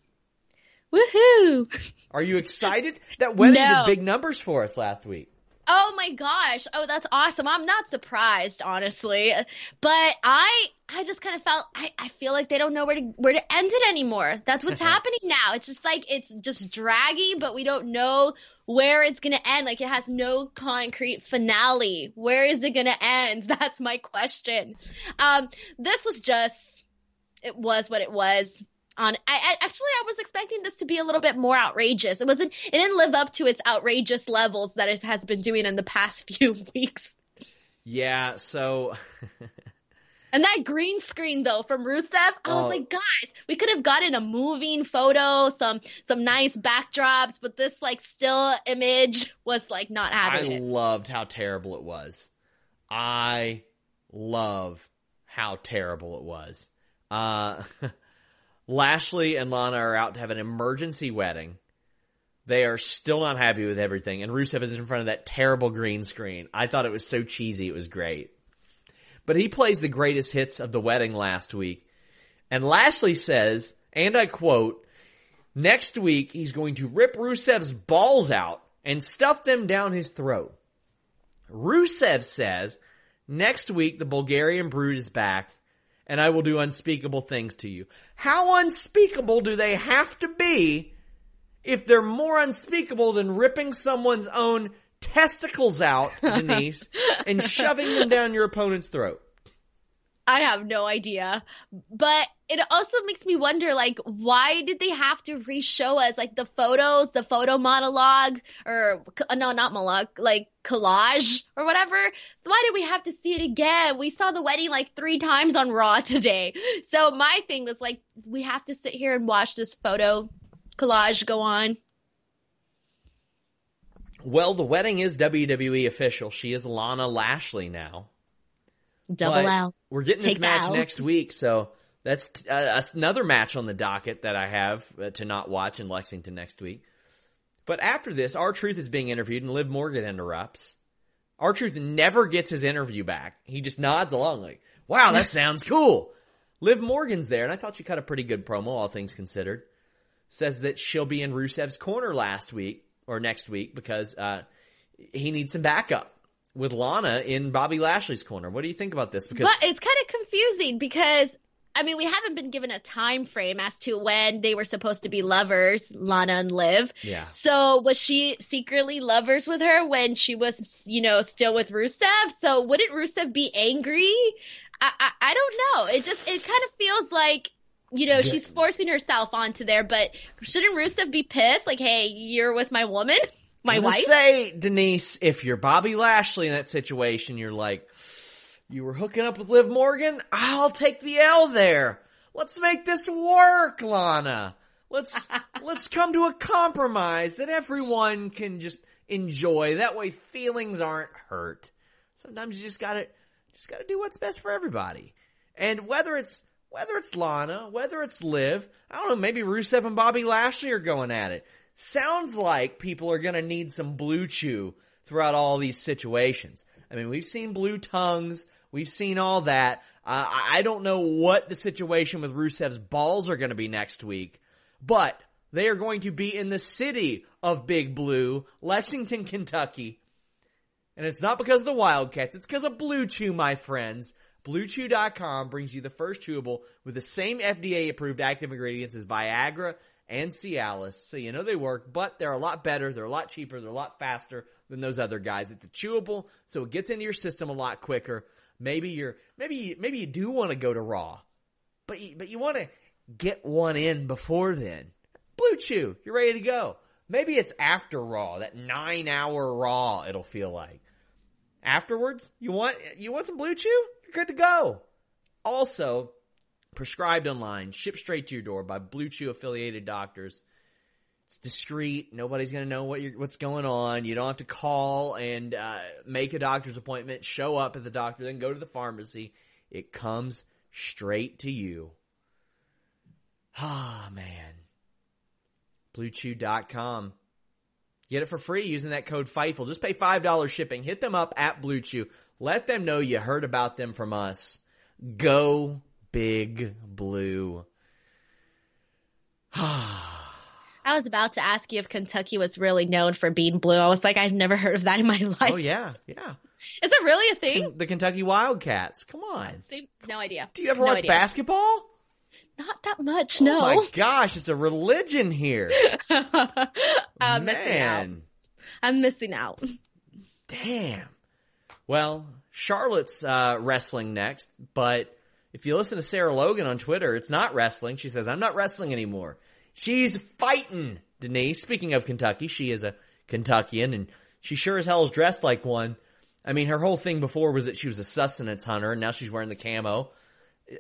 Woohoo! Are you excited? That wedding No. did big numbers for us last week. Oh my gosh. Oh, that's awesome. I'm not surprised, honestly. But I I just kind of felt I, I feel like they don't know where to where to end it anymore. That's what's happening now. It's just like it's just draggy, but we don't know where it's gonna end. Like it has no concrete finale. Where is it gonna end? That's my question. Um, this was just it was what it was. On, I, I actually I was expecting this to be a little bit more outrageous. It wasn't. It didn't live up to its outrageous levels that it has been doing in the past few weeks. Yeah, so And that green screen though from Rusev, I Oh. was like, guys, we could have gotten a moving photo, some some nice backdrops, but this like still image was like not having I it. loved how terrible it was. I love how terrible it was. Uh, Lashley and Lana are out to have an emergency wedding. They are still not happy with everything, and Rusev is in front of that terrible green screen. I thought it was so cheesy, it was great. But he plays the greatest hits of the wedding last week. And Lashley says, and I quote, next week he's going to rip Rusev's balls out and stuff them down his throat. Rusev says, next week the Bulgarian Brute is back and I will do unspeakable things to you. How unspeakable do they have to be if they're more unspeakable than ripping someone's own testicles out, Denise, and shoving them down your opponent's throat? I have no idea. But it also makes me wonder, like, why did they have to re-show us, like, the photos, the photo monologue, or, uh, no, not monologue, like, collage, or whatever? Why did we have to see it again? We saw the wedding, like, three times on Raw today. So my thing was, like, we have to sit here and watch this photo collage go on. Well, the wedding is WWE official. She is Lana Lashley now. Double But out. We're getting this Take match L. next week, so that's uh, another match on the docket that I have uh, to not watch in Lexington next week. But after this, R-Truth is being interviewed, and Liv Morgan interrupts. R-Truth never gets his interview back. He just nods along, like, "Wow, that sounds cool." Liv Morgan's there, and I thought she cut a pretty good promo, all things considered. Says that she'll be in Rusev's corner last week or next week because uh, he needs some backup with Lana in Bobby Lashley's corner. What do you think about this? Because But it's kind of confusing because I mean we haven't been given a time frame as to when they were supposed to be lovers, Lana and Liv. Yeah. So was she secretly lovers with her when she was, you know, still with Rusev? So wouldn't Rusev be angry? I I, I don't know. It just it kind of feels like. You know, she's forcing herself onto there, but shouldn't Rusev be pissed? Like, hey, you're with my woman, my wife. Say, Denise, if you're Bobby Lashley in that situation, you're like, you were hooking up with Liv Morgan. I'll take the L there. Let's make this work, Lana. Let's let's come to a compromise that everyone can just enjoy. That way, feelings aren't hurt. Sometimes you just gotta just gotta do what's best for everybody. And whether it's whether it's Lana, whether it's Liv, I don't know, maybe Rusev and Bobby Lashley are going at it. Sounds like people are gonna need some blue chew throughout all these situations. I mean, we've seen blue tongues, we've seen all that. Uh, I don't know what the situation with Rusev's balls are gonna be next week, but They are going to be in the city of Big Blue, Lexington, Kentucky. And it's not because of the Wildcats, it's because of Blue Chew, my friends. BlueChew.com brings you the first chewable with the same FDA approved active ingredients as Viagra and Cialis. So you know they work, but they're a lot better, they're a lot cheaper, they're a lot faster than those other guys. It's a chewable, so it gets into your system a lot quicker. Maybe you're, maybe, maybe you do want to go to Raw, but you, but you want to get one in before then. Blue Chew, you're ready to go. Maybe it's after Raw, that nine hour Raw it'll feel like. Afterwards, you want, you want some Blue Chew? You're good to go. Also, prescribed online, shipped straight to your door by Blue Chew affiliated doctors. It's discreet. Nobody's going to know what what's going on. You don't have to call and uh, make a doctor's appointment, show up at the doctor, then go to the pharmacy. It comes straight to you. Ah, man. BlueChew.com. Get it for free using that code FIGHTFUL. Just pay $5 shipping. Hit them up at Blue Chew. Let them know you heard about them from us. Go Big Blue. I was about to ask you if Kentucky was really known for being blue. I was like, I've never heard of that in my life. Oh yeah, yeah. Is it really a thing? The Kentucky Wildcats. Come on. Same, no idea. Do you ever no watch idea. basketball? Not that much. No. Oh my gosh, it's a religion here. I'm missing out. Man, I'm missing out. damn. Well, Charlotte's uh, wrestling next, but if you listen to Sarah Logan on Twitter, it's not wrestling. She says, "I'm not wrestling anymore." She's fighting. Denise. Speaking of Kentucky, she is a Kentuckian, and she sure as hell is dressed like one. I mean, her whole thing before was that she was a sustenance hunter, and now she's wearing the camo.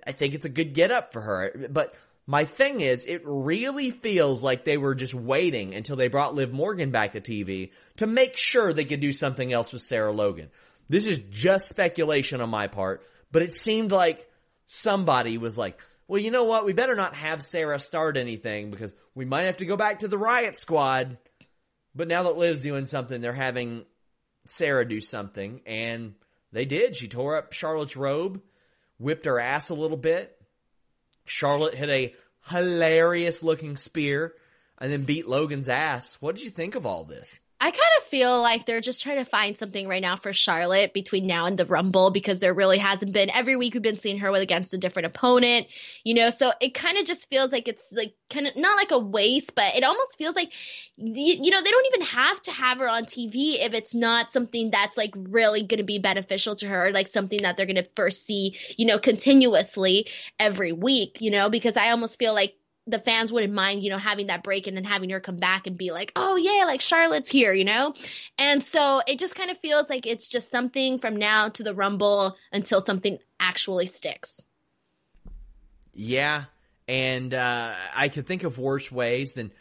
I think it's a good get up for her. But my thing is, it really feels like they were just waiting until they brought Liv Morgan back to TV to make sure they could do something else with Sarah Logan. This is just speculation on my part, but it seemed like somebody was like, well, you know what? We better not have Sarah start anything because we might have to go back to the Riot Squad. But now that Liv's doing something, they're having Sarah do something, and they did. She tore up Charlotte's robe, whipped her ass a little bit. Charlotte hit a hilarious looking spear and then beat Logan's ass. What did you think of all this? I kind of feel like they're just trying to find something right now for Charlotte between now and the Rumble because there really hasn't been. Every week we've been seeing her with against a different opponent, you know. So it kind of just feels like it's like kind of not like a waste, but it almost feels like you, you know they don't even have to have her on TV if it's not something that's like really going to be beneficial to her, like something that they're going to first see, you know, continuously every week, you know. Because I almost feel like the fans wouldn't mind, you know, having that break and then having her come back and be like, oh yeah, like Charlotte's here, you know? And so it just kind of feels like it's just something from now to the Rumble until something actually sticks. Yeah, and uh, I could think of worse ways than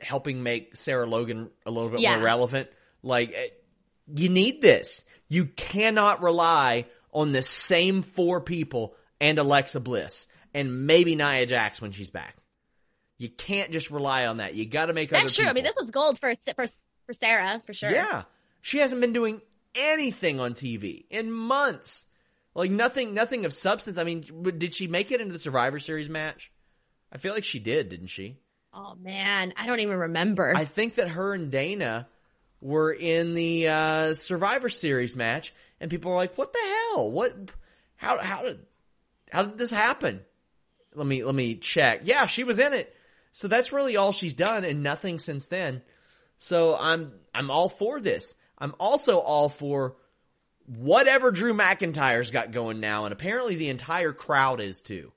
helping make Sarah Logan a little bit Yeah. more relevant. Like, eh, you need this. You cannot rely on the same four people and Alexa Bliss and maybe Nia Jax when she's back. You can't just rely on that. You got to make That's true. I mean, this was gold for for for Sarah for sure. Yeah. She hasn't been doing anything on TV in months. Like nothing, nothing of substance. I mean, did she make it into the Survivor Series match? I feel like she did, didn't she? Oh man, I don't even remember. I think that her and Dana were in the uh, Survivor Series match, and people were like, "What the hell? What? How? How did? How did this happen?" Let me let me check. Yeah, she was in it. So that's really all she's done, and nothing since then. So I'm I'm all for this. I'm also all for whatever Drew McIntyre's got going now, and apparently the entire crowd is too.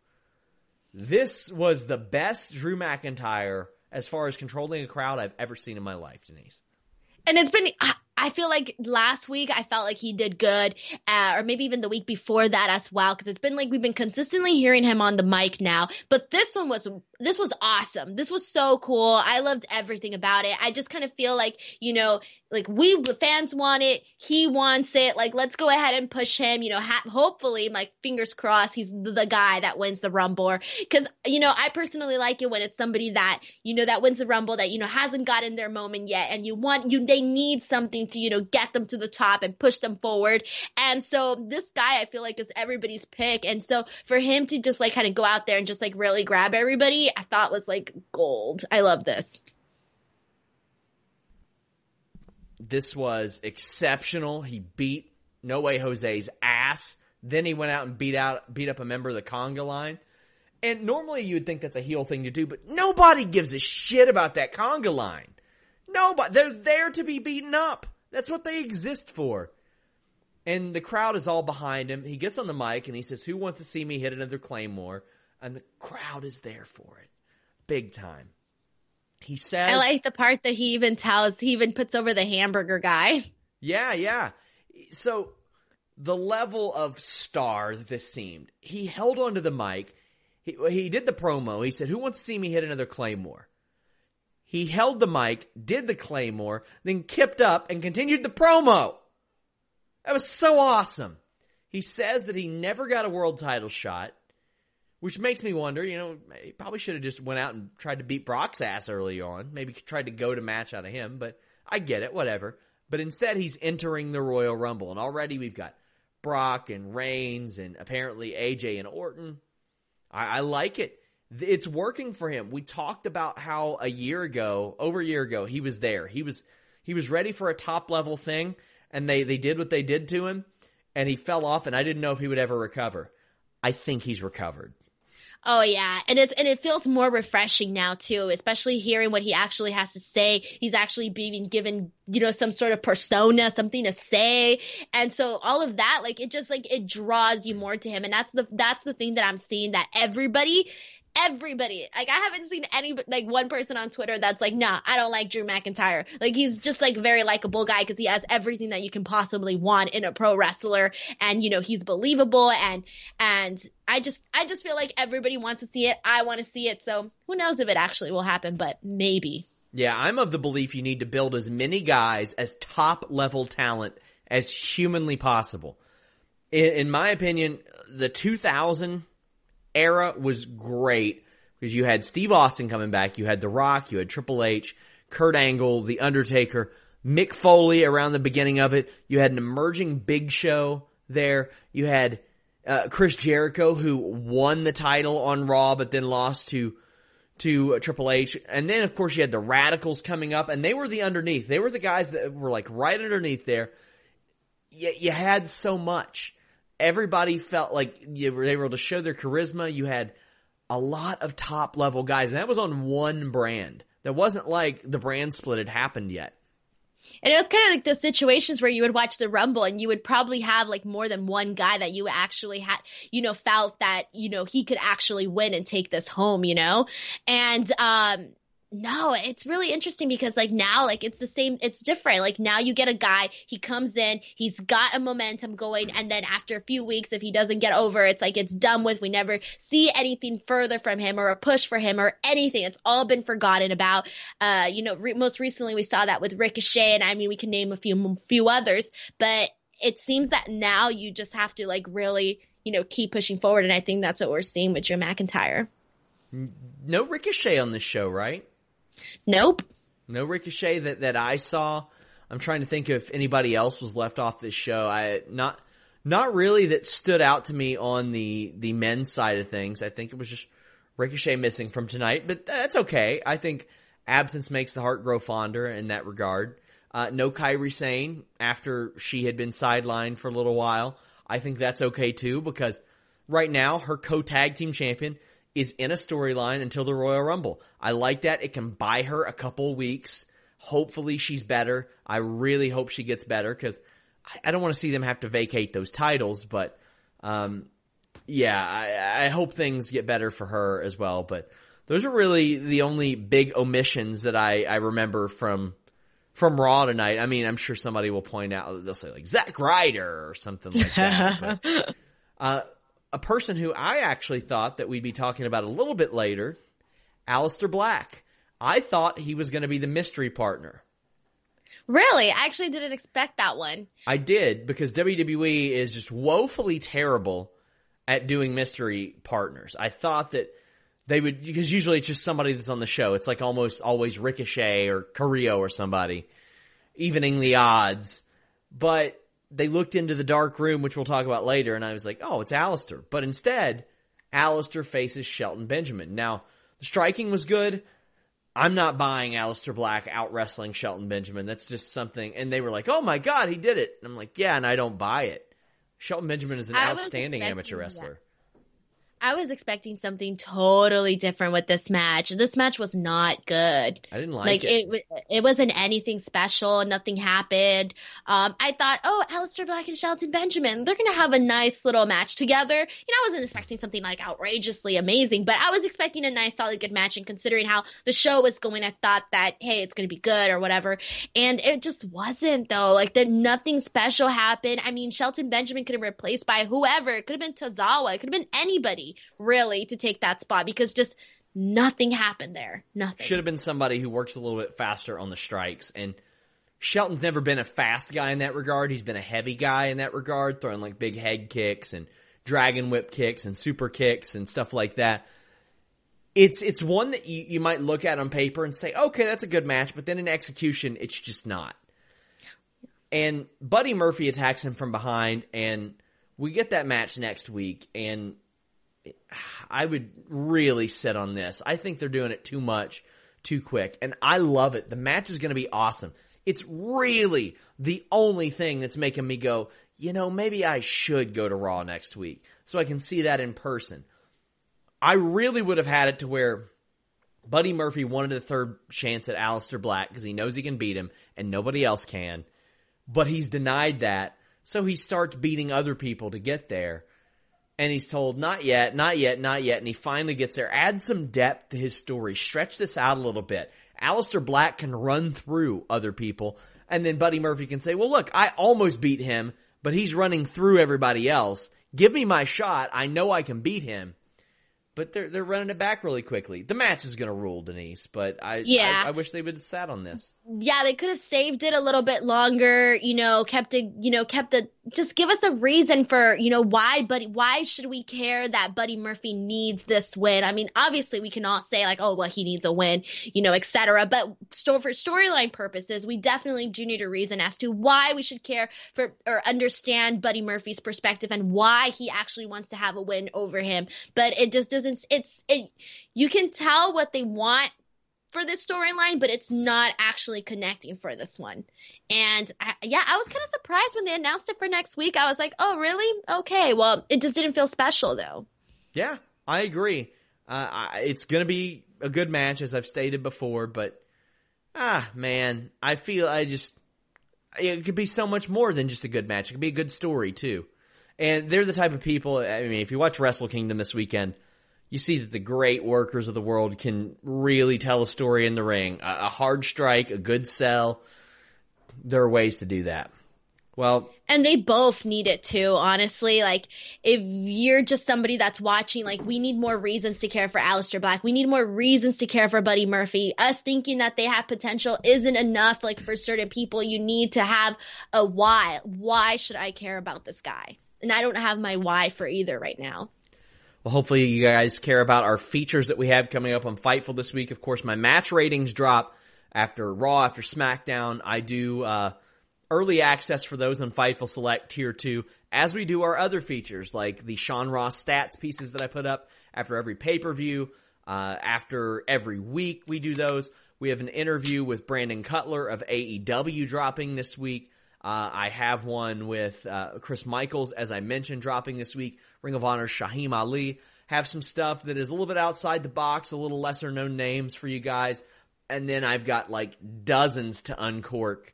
This was the best Drew McIntyre as far as controlling a crowd I've ever seen in my life, Denise. and it's been I- feel like last week I felt like he did good, uh, or maybe even the week before that as well, because it's been like we've been consistently hearing him on the mic now. But this one was this was awesome. This was so cool. I loved everything about it. I just kind of feel like you know, like we the fans want it, he wants it. Like let's go ahead and push him. You know, ha- hopefully, like fingers crossed, he's the, the guy that wins the Rumble. Because you know, I personally like it when it's somebody that you know that wins the Rumble that you know hasn't gotten their moment yet, and you want you they need something to, you know, get them to the top and push them forward. And so this guy, I feel like is everybody's pick. And so for him to just like kind of go out there and just like really grab everybody, I thought was like gold. I love this. This was exceptional. He beat No Way Jose's ass. Then he went out and beat out beat up a member of the conga line. And normally you would think that's a heel thing to do, but nobody gives a shit about that conga line. Nobody. They're there to be beaten up. That's what they exist for. And the crowd is all behind him. He gets on the mic and he says, Who wants to see me hit another Claymore? And the crowd is there for it. Big time. He says I like the part that he even tells he even puts over the hamburger guy. Yeah, yeah. So the level of star that this seemed. He held onto the mic. He, he did the promo. He said, who wants to see me hit another Claymore? He held the mic, did the Claymore, then kipped up and continued the promo. That was so awesome. He says that he never got a world title shot, which makes me wonder, you know, he probably should have just went out and tried to beat Brock's ass early on. Maybe tried to go to match out of him, but I get it, whatever. But instead he's entering the Royal Rumble and already we've got Brock and Reigns and apparently AJ and Orton. I, I like it. It's working for him. We talked about how a year ago, over a year ago, he was there. He was he was ready for a top level thing, and they they did what they did to him, and he fell off, and I didn't know if he would ever recover. I think he's recovered. Oh yeah, and it's and it feels more refreshing now too, especially hearing what he actually has to say. He's actually being given, you know, some sort of persona, something to say, and so all of that, like it just like it draws you more to him, and that's the that's the thing that I'm seeing that everybody everybody. Like I haven't seen any like one person on Twitter that's like, nah, I don't like Drew McIntyre. Like he's just like very likable guy because he has everything that you can possibly want in a pro wrestler, and you know he's believable and and I just I just feel like everybody wants to see it. I want to see it. So who knows if it actually will happen, but maybe. Yeah, I'm of the belief you need to build as many guys as top level talent as humanly possible. In, in my opinion, the 2000 era was great because you had Steve Austin coming back, you had The Rock, you had Triple H, Kurt Angle, The Undertaker, Mick Foley around the beginning of it. You had an emerging Big Show there. You had uh, Chris Jericho who won the title on Raw, but then lost to to uh, Triple H. And then of course you had the Radicalz coming up, and they were the underneath. They were the guys that were like right underneath there. You, you had so much everybody felt like you were able to show their charisma. You had a lot of top level guys, and that was on one brand. That wasn't like the brand split had happened yet. And it was kind of like those situations where you would watch the Rumble and you would probably have like more than one guy that you actually had, you know, felt that, you know, he could actually win and take this home, you know? And, um, no, it's really interesting because like now, like it's the same, it's different. Like now you get a guy, he comes in, he's got a momentum going, and then after a few weeks, if he doesn't get over, it's like it's done with. We never see anything further from him or a push for him or anything. It's all been forgotten about. Uh, you know, re- most recently we saw that with Ricochet, and I mean we can name a few few others, but it seems that now you just have to like really, you know, keep pushing forward, and I think that's what we're seeing with Drew McIntyre. No Ricochet on this show, right? Nope. No Ricochet that, that I saw. I'm trying to think if anybody else was left off this show. I not not really that stood out to me on the the men's side of things. I think it was just Ricochet missing from tonight, but that's okay. I think absence makes the heart grow fonder in that regard. Uh, no Kairi Sane after she had been sidelined for a little while. I think that's okay too because right now her co-tag team champion is in a storyline until the Royal Rumble. I like that. It can buy her a couple weeks. Hopefully she's better. I really hope she gets better because I, don't want to see them have to vacate those titles, but, um, yeah, I, I hope things get better for her as well. But those are really the only big omissions that I, I remember from, from Raw tonight. I mean, I'm sure somebody will point out, they'll say like Zack Ryder or something like that. but, uh, a person who I actually thought that we'd be talking about a little bit later, Aleister Black. I thought he was going to be the mystery partner. Really? I actually didn't expect that one. I did because WWE is just woefully terrible at doing mystery partners. I thought that they would, because usually it's just somebody that's on the show. It's like almost always Ricochet or Carrillo or somebody. evening the odds. But they looked into the dark room, which we'll talk about later, and I was like, oh, it's Aleister. But instead, Aleister faces Shelton Benjamin. Now, the striking was good. I'm not buying Aleister Black out wrestling Shelton Benjamin. That's just something. And they were like, oh my God, he did it. And I'm like, yeah, and I don't buy it. Shelton Benjamin is an I outstanding amateur that. I was expecting something totally different with this match. This match was not good. I didn't like, Like, it. it, it, wasn't anything special. Nothing happened. Um, I thought, oh, Aleister Black and Shelton Benjamin, they're gonna have a nice little match together. You know, I wasn't expecting something like outrageously amazing, but I was expecting a nice, solid, good match. And considering how the show was going, I thought that, hey, it's gonna be good or whatever. And it just wasn't though. Like, there nothing special happened. I mean, Shelton Benjamin could have been replaced by whoever. It could have been Tozawa. It could have been anybody really to take that spot because just nothing happened there. Nothing. Should have been somebody who works a little bit faster on the strikes. And Shelton's never been a fast guy in that regard. He's been a heavy guy in that regard, throwing like big head kicks and dragon whip kicks and super kicks and stuff like that. It's it's one that you, you might look at on paper and say, okay, that's a good match, but then in execution, it's just not. And Buddy Murphy attacks him from behind, and we get that match next week, and I would really sit on this. I think they're doing it too much, too quick, and I love it. The match is going to be awesome. It's really the only thing that's making me go, you know, maybe I should go to Raw next week so I can see that in person. I really would have had it to where Buddy Murphy wanted a third chance at Aleister Black because he knows he can beat him and nobody else can, but he's denied that. So he starts beating other people to get there and he's told, not yet, not yet, not yet. And he finally gets there. Add some depth to his story. Stretch this out a little bit. Aleister Black can run through other people. And then Buddy Murphy can say, well, look, I almost beat him, but he's running through everybody else. Give me my shot. I know I can beat him. But they're, they're running it back really quickly. The match is going to rule, Denise, but I, Yeah. I, I wish they would have sat on this. yeah, they could have saved it a little bit longer, you know, kept it, you know, kept the, just give us a reason for, you know, why, Buddy, why should we care that Buddy Murphy needs this win? I mean, obviously we can all say like, oh, well, he needs a win, you know, etc. But sto- for storyline purposes, we definitely do need a reason as to why we should care for or understand Buddy Murphy's perspective and why he actually wants to have a win over him. But it just doesn't, it's, it, you can tell what they want for this storyline, but it's not actually connecting for this one. And I, yeah, I was kind of surprised when they announced it for next week. I was like, oh, really? Okay. Well, it just didn't feel special though. Yeah, I agree. Uh, it's going to be a good match, as I've stated before, but ah, man, I feel I just it could be so much more than just a good match. It could be a good story too. And they're the type of people. I mean, if you watch Wrestle Kingdom this weekend, you see that the great workers of the world can really tell a story in the ring. A, hard strike, a good sell. There are ways to do that. Well, And they both need it too, honestly. Like, if you're just somebody that's watching, like, we need more reasons to care for Aleister Black. We need more reasons to care for Buddy Murphy. Us thinking that they have potential isn't enough, like, for certain people. You need to have a why. Why should I care about this guy? And I don't have my why for either right now. Hopefully you guys care about our features that we have coming up on Fightful this week. Of course, my match ratings drop after Raw, after SmackDown. I do uh, early access for those on Fightful Select Tier 2, as we do our other features, like the Sean Ross stats pieces that I put up after every pay-per-view, uh, after every week we do those. We have an interview with Brandon Cutler of AEW dropping this week. Uh, I have one with uh, Chris Michaels, as I mentioned, dropping this week. Ring of Honor Shaheem Ali. Have some stuff that is a little bit outside the box, a little lesser known names for you guys. And then I've got like dozens to uncork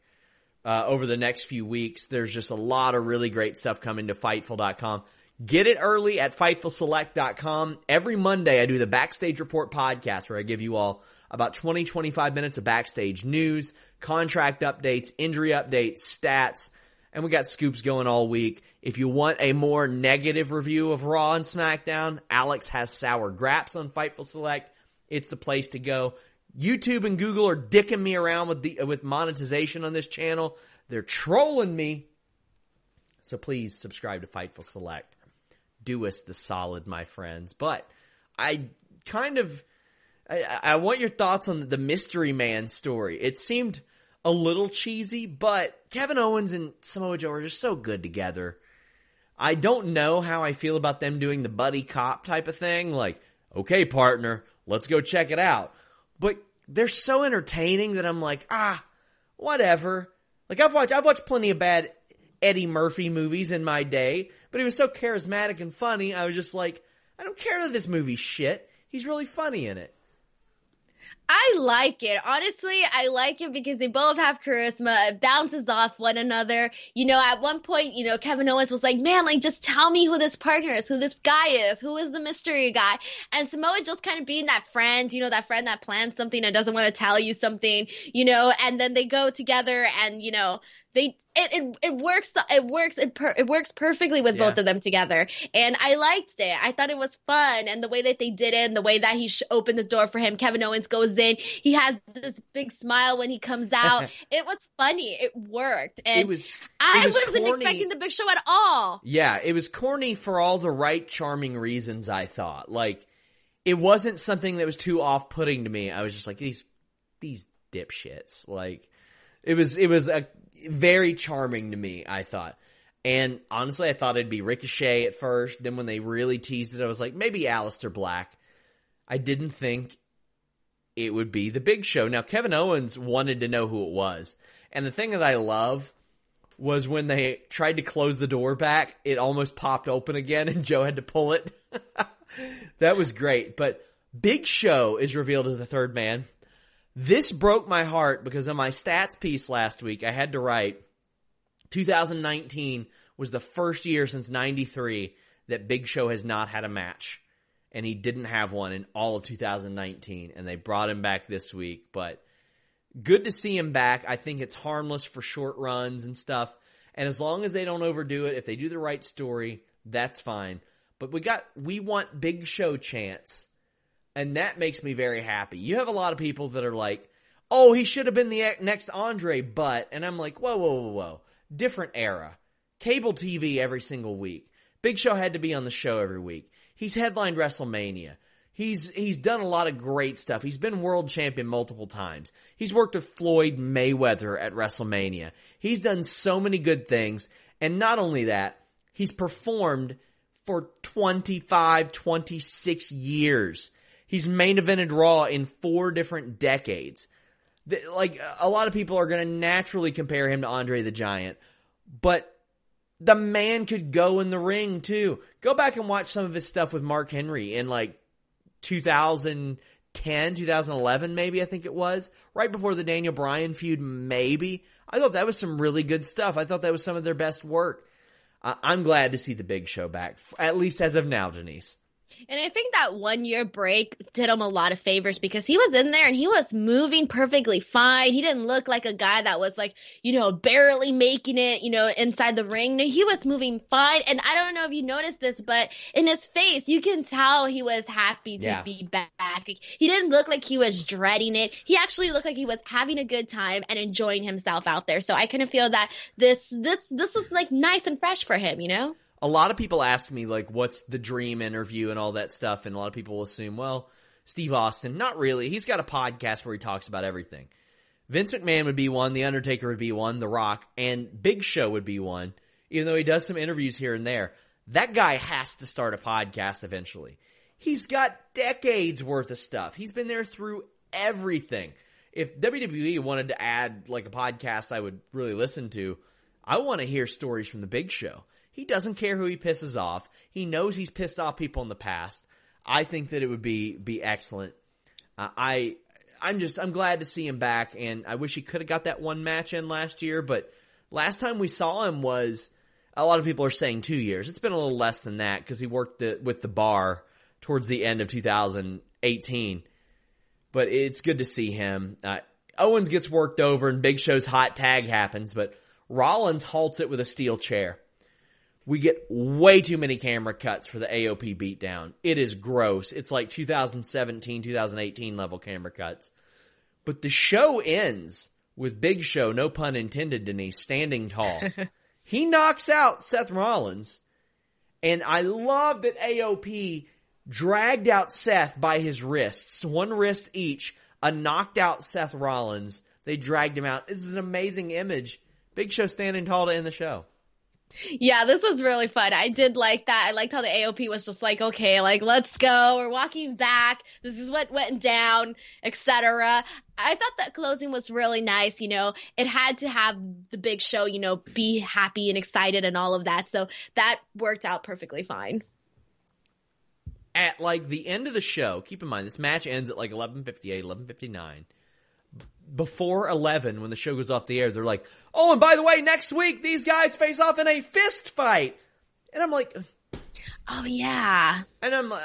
uh, over the next few weeks. There's just a lot of really great stuff coming to Fightful.com. Get it early at FightfulSelect.com. Every Monday I do the Backstage Report podcast where I give you all about 20, 25 minutes of backstage news, contract updates, injury updates, stats, and we got scoops going all week. If you want a more negative review of Raw and SmackDown, Alex has Sour Graps on Fightful Select. It's the place to go. YouTube and Google are dicking me around with the with monetization on this channel. They're trolling me. So please subscribe to Fightful Select. Do us the solid, my friends. But I kind of I, I want your thoughts on the Mystery Man story. It seemed a little cheesy, but Kevin Owens and Samoa Joe are just so good together. I don't know how I feel about them doing the buddy cop type of thing. Like, okay, partner, let's go check it out. But they're so entertaining that I'm like, ah, whatever. Like I've watched, I've watched plenty of bad Eddie Murphy movies in my day, but he was so charismatic and funny. I was just like, I don't care that this movie's shit. He's really funny in it. I like it. Honestly, I like it because they both have charisma. It bounces off one another. You know, at one point, you know, Kevin Owens was like, man, like, just tell me who this partner is, who this guy is, who is the mystery guy. And Samoa just kind of being that friend, you know, that friend that plans something and doesn't want to tell you something, you know, and then they go together and, you know, they it it, it works it works it, per, it works perfectly with yeah. both of them together. And i liked it. I thought it was fun. And the way that they did it and the way that he sh- opened the door for him kevin owens goes in he has this big smile when he comes out. It was funny. It worked. And it was, i was wasn't corny. expecting the big show at all. Yeah it was corny for all the right charming reasons i thought. Like it wasn't something that was too off-putting to me. I was just like these these dipshits. Like it was it was a very charming to me, I thought. And honestly, I thought it'd be Ricochet at first. Then when they really teased it, I was like, maybe Aleister Black. I didn't think it would be the big show. Now, Kevin Owens wanted to know who it was. And the thing that I love was when they tried to close the door back, it almost popped open again and Joe had to pull it. that was great. But Big Show is revealed as the third man. This broke my heart because on my stats piece last week, I had to write 2019 was the first year since 93 that Big Show has not had a match. And he didn't have one in all of 2019. And they brought him back this week. But good to see him back. I think it's harmless for short runs and stuff. And as long as they don't overdo it, if they do the right story, that's fine. But we got, we want Big Show chance and that makes me very happy. You have a lot of people that are like, oh, he should have been the next Andre, but, and I'm like, whoa, whoa, whoa, whoa. Different era. Cable TV every single week. Big Show had to be on the show every week. He's headlined WrestleMania. He's, he's done a lot of great stuff. He's been world champion multiple times. He's worked with Floyd Mayweather at WrestleMania. He's done so many good things. And not only that, he's performed for 25, 26 years. He's main evented Raw in four different decades. Like, a lot of people are going to naturally compare him to Andre the Giant, but the man could go in the ring too. Go back and watch some of his stuff with Mark Henry in like 2010, 2011, maybe I think it was, right before the Daniel Bryan feud, maybe. I thought that was some really good stuff. I thought that was some of their best work. I'm glad to see the big show back, at least as of now, Denise. And I think that one year break did him a lot of favors because he was in there and he was moving perfectly fine. He didn't look like a guy that was like, you know, barely making it, you know, inside the ring. No, he was moving fine. And I don't know if you noticed this, but in his face, you can tell he was happy to yeah. be back. He didn't look like he was dreading it. He actually looked like he was having a good time and enjoying himself out there. So I kind of feel that this, this, this was like nice and fresh for him, you know? A lot of people ask me like what's the dream interview and all that stuff and a lot of people assume well steve austin not really. He's got a podcast where he talks about everything. Vince mcmahon would be one the undertaker would be one the rock and big show would be one even though he does some interviews here and there. That guy has to start a podcast eventually. He's got decades worth of stuff. He's been there through everything. If wwe wanted to add like a podcast i would really listen to i want to hear stories from the big show he doesn't care who he pisses off. He knows he's pissed off people in the past. I think that it would be be excellent. Uh, I I'm just I'm glad to see him back, and I wish he could have got that one match in last year. But last time we saw him was a lot of people are saying two years. It's been a little less than that because he worked the, with the bar towards the end of 2018. But it's good to see him. Uh, Owens gets worked over, and Big Show's hot tag happens, but Rollins halts it with a steel chair. We get way too many camera cuts for the AOP beatdown. It is gross. It's like 2017, 2018 level camera cuts. But the show ends with Big Show, no pun intended, Denise, standing tall. he knocks out Seth Rollins. And I love that AOP dragged out Seth by his wrists, one wrist each, a knocked out Seth Rollins They dragged him out. This is an amazing image. Big Show standing tall to end the show. Yeah, this was really fun. I did like that. I liked how the AOP was just like, okay, like let's go. We're walking back. This is what went down, etc. I thought that closing was really nice. You know, it had to have the big show, you know, be happy and excited and all of that. So that worked out perfectly fine. At like the end of the show, keep in mind this match ends at like 11:58, 11:59 before 11 when the show goes off the air they're like oh and by the way next week these guys face off in a fist fight. And i'm like oh yeah. and i'm uh,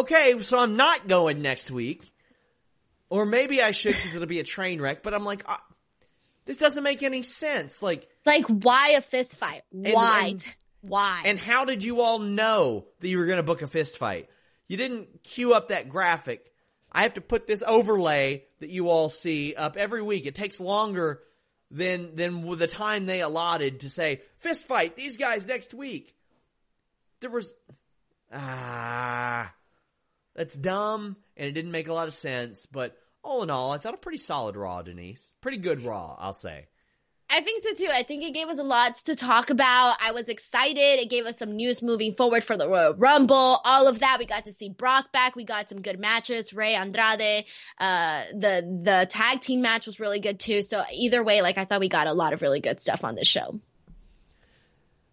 okay so i'm not going next week. Or maybe i should because it'll be a train wreck but i'm like uh, this doesn't make any sense. Like like why a fist fight? why? And, why? and how did you all know that you were going to book a fist fight? You didn't queue up that graphic I have to put this overlay that you all see up every week. It takes longer than than the time they allotted to say fist fight these guys next week. There was ah, that's dumb and it didn't make a lot of sense. But all in all, I thought a pretty solid Raw, Denise. Pretty good Raw, I'll say. I think so too. I think it gave us a lot to talk about. I was excited. It gave us some news moving forward for the Royal Rumble. All of that. We got to see Brock back. We got some good matches. Rey Andrade. Uh, the the tag team match was really good too. So either way, like I thought we got a lot of really good stuff on this show.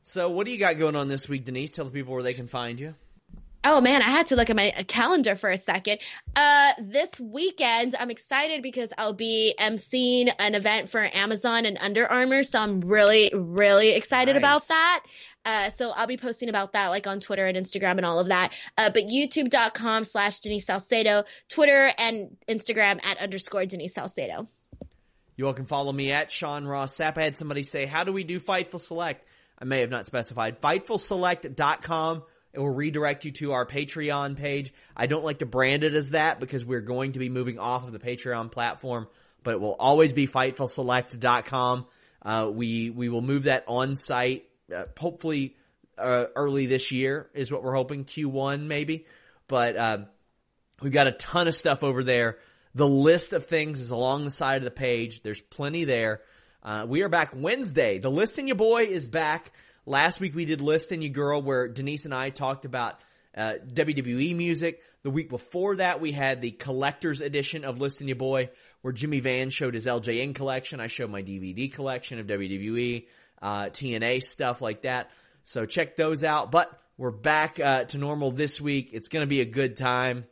So what do you got going on this week, Denise? Tell the people where they can find you. Oh man, I had to look at my calendar for a second. Uh, this weekend, I'm excited because I'll be emceeing an event for Amazon and Under Armour, so I'm really, really excited nice. about that. Uh, so I'll be posting about that like on Twitter and Instagram and all of that. Uh, but youtube.com slash Denise Salcedo, Twitter and Instagram at underscore Denise Salcedo. You all can follow me at Sean Ross Sapp. I had somebody say, how do we do Fightful Select? I may have not specified. FightfulSelect.com it will redirect you to our Patreon page. I don't like to brand it as that because we're going to be moving off of the Patreon platform, but it will always be FightfulSelect.com. Uh, we, we will move that on site, uh, hopefully, uh, early this year is what we're hoping, Q1 maybe. But, uh, we've got a ton of stuff over there. The list of things is along the side of the page. There's plenty there. Uh, we are back Wednesday. The listing your boy is back. Last week we did List and You Girl where Denise and I talked about uh, WWE music. The week before that we had the collector's edition of List and You Boy where Jimmy Van showed his LJN collection. I showed my DVD collection of WWE, uh, TNA stuff like that. So check those out. But we're back uh, to normal this week. It's going to be a good time.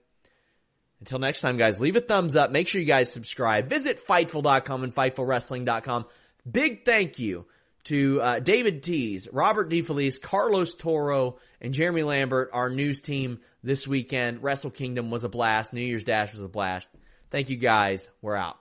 Until next time, guys, leave a thumbs up. Make sure you guys subscribe. Visit Fightful.com and FightfulWrestling.com. Big thank you to uh, David Tees, Robert DeFelice, Carlos Toro, and Jeremy Lambert, our news team this weekend. Wrestle Kingdom was a blast. New Year's Dash was a blast. Thank you guys. We're out.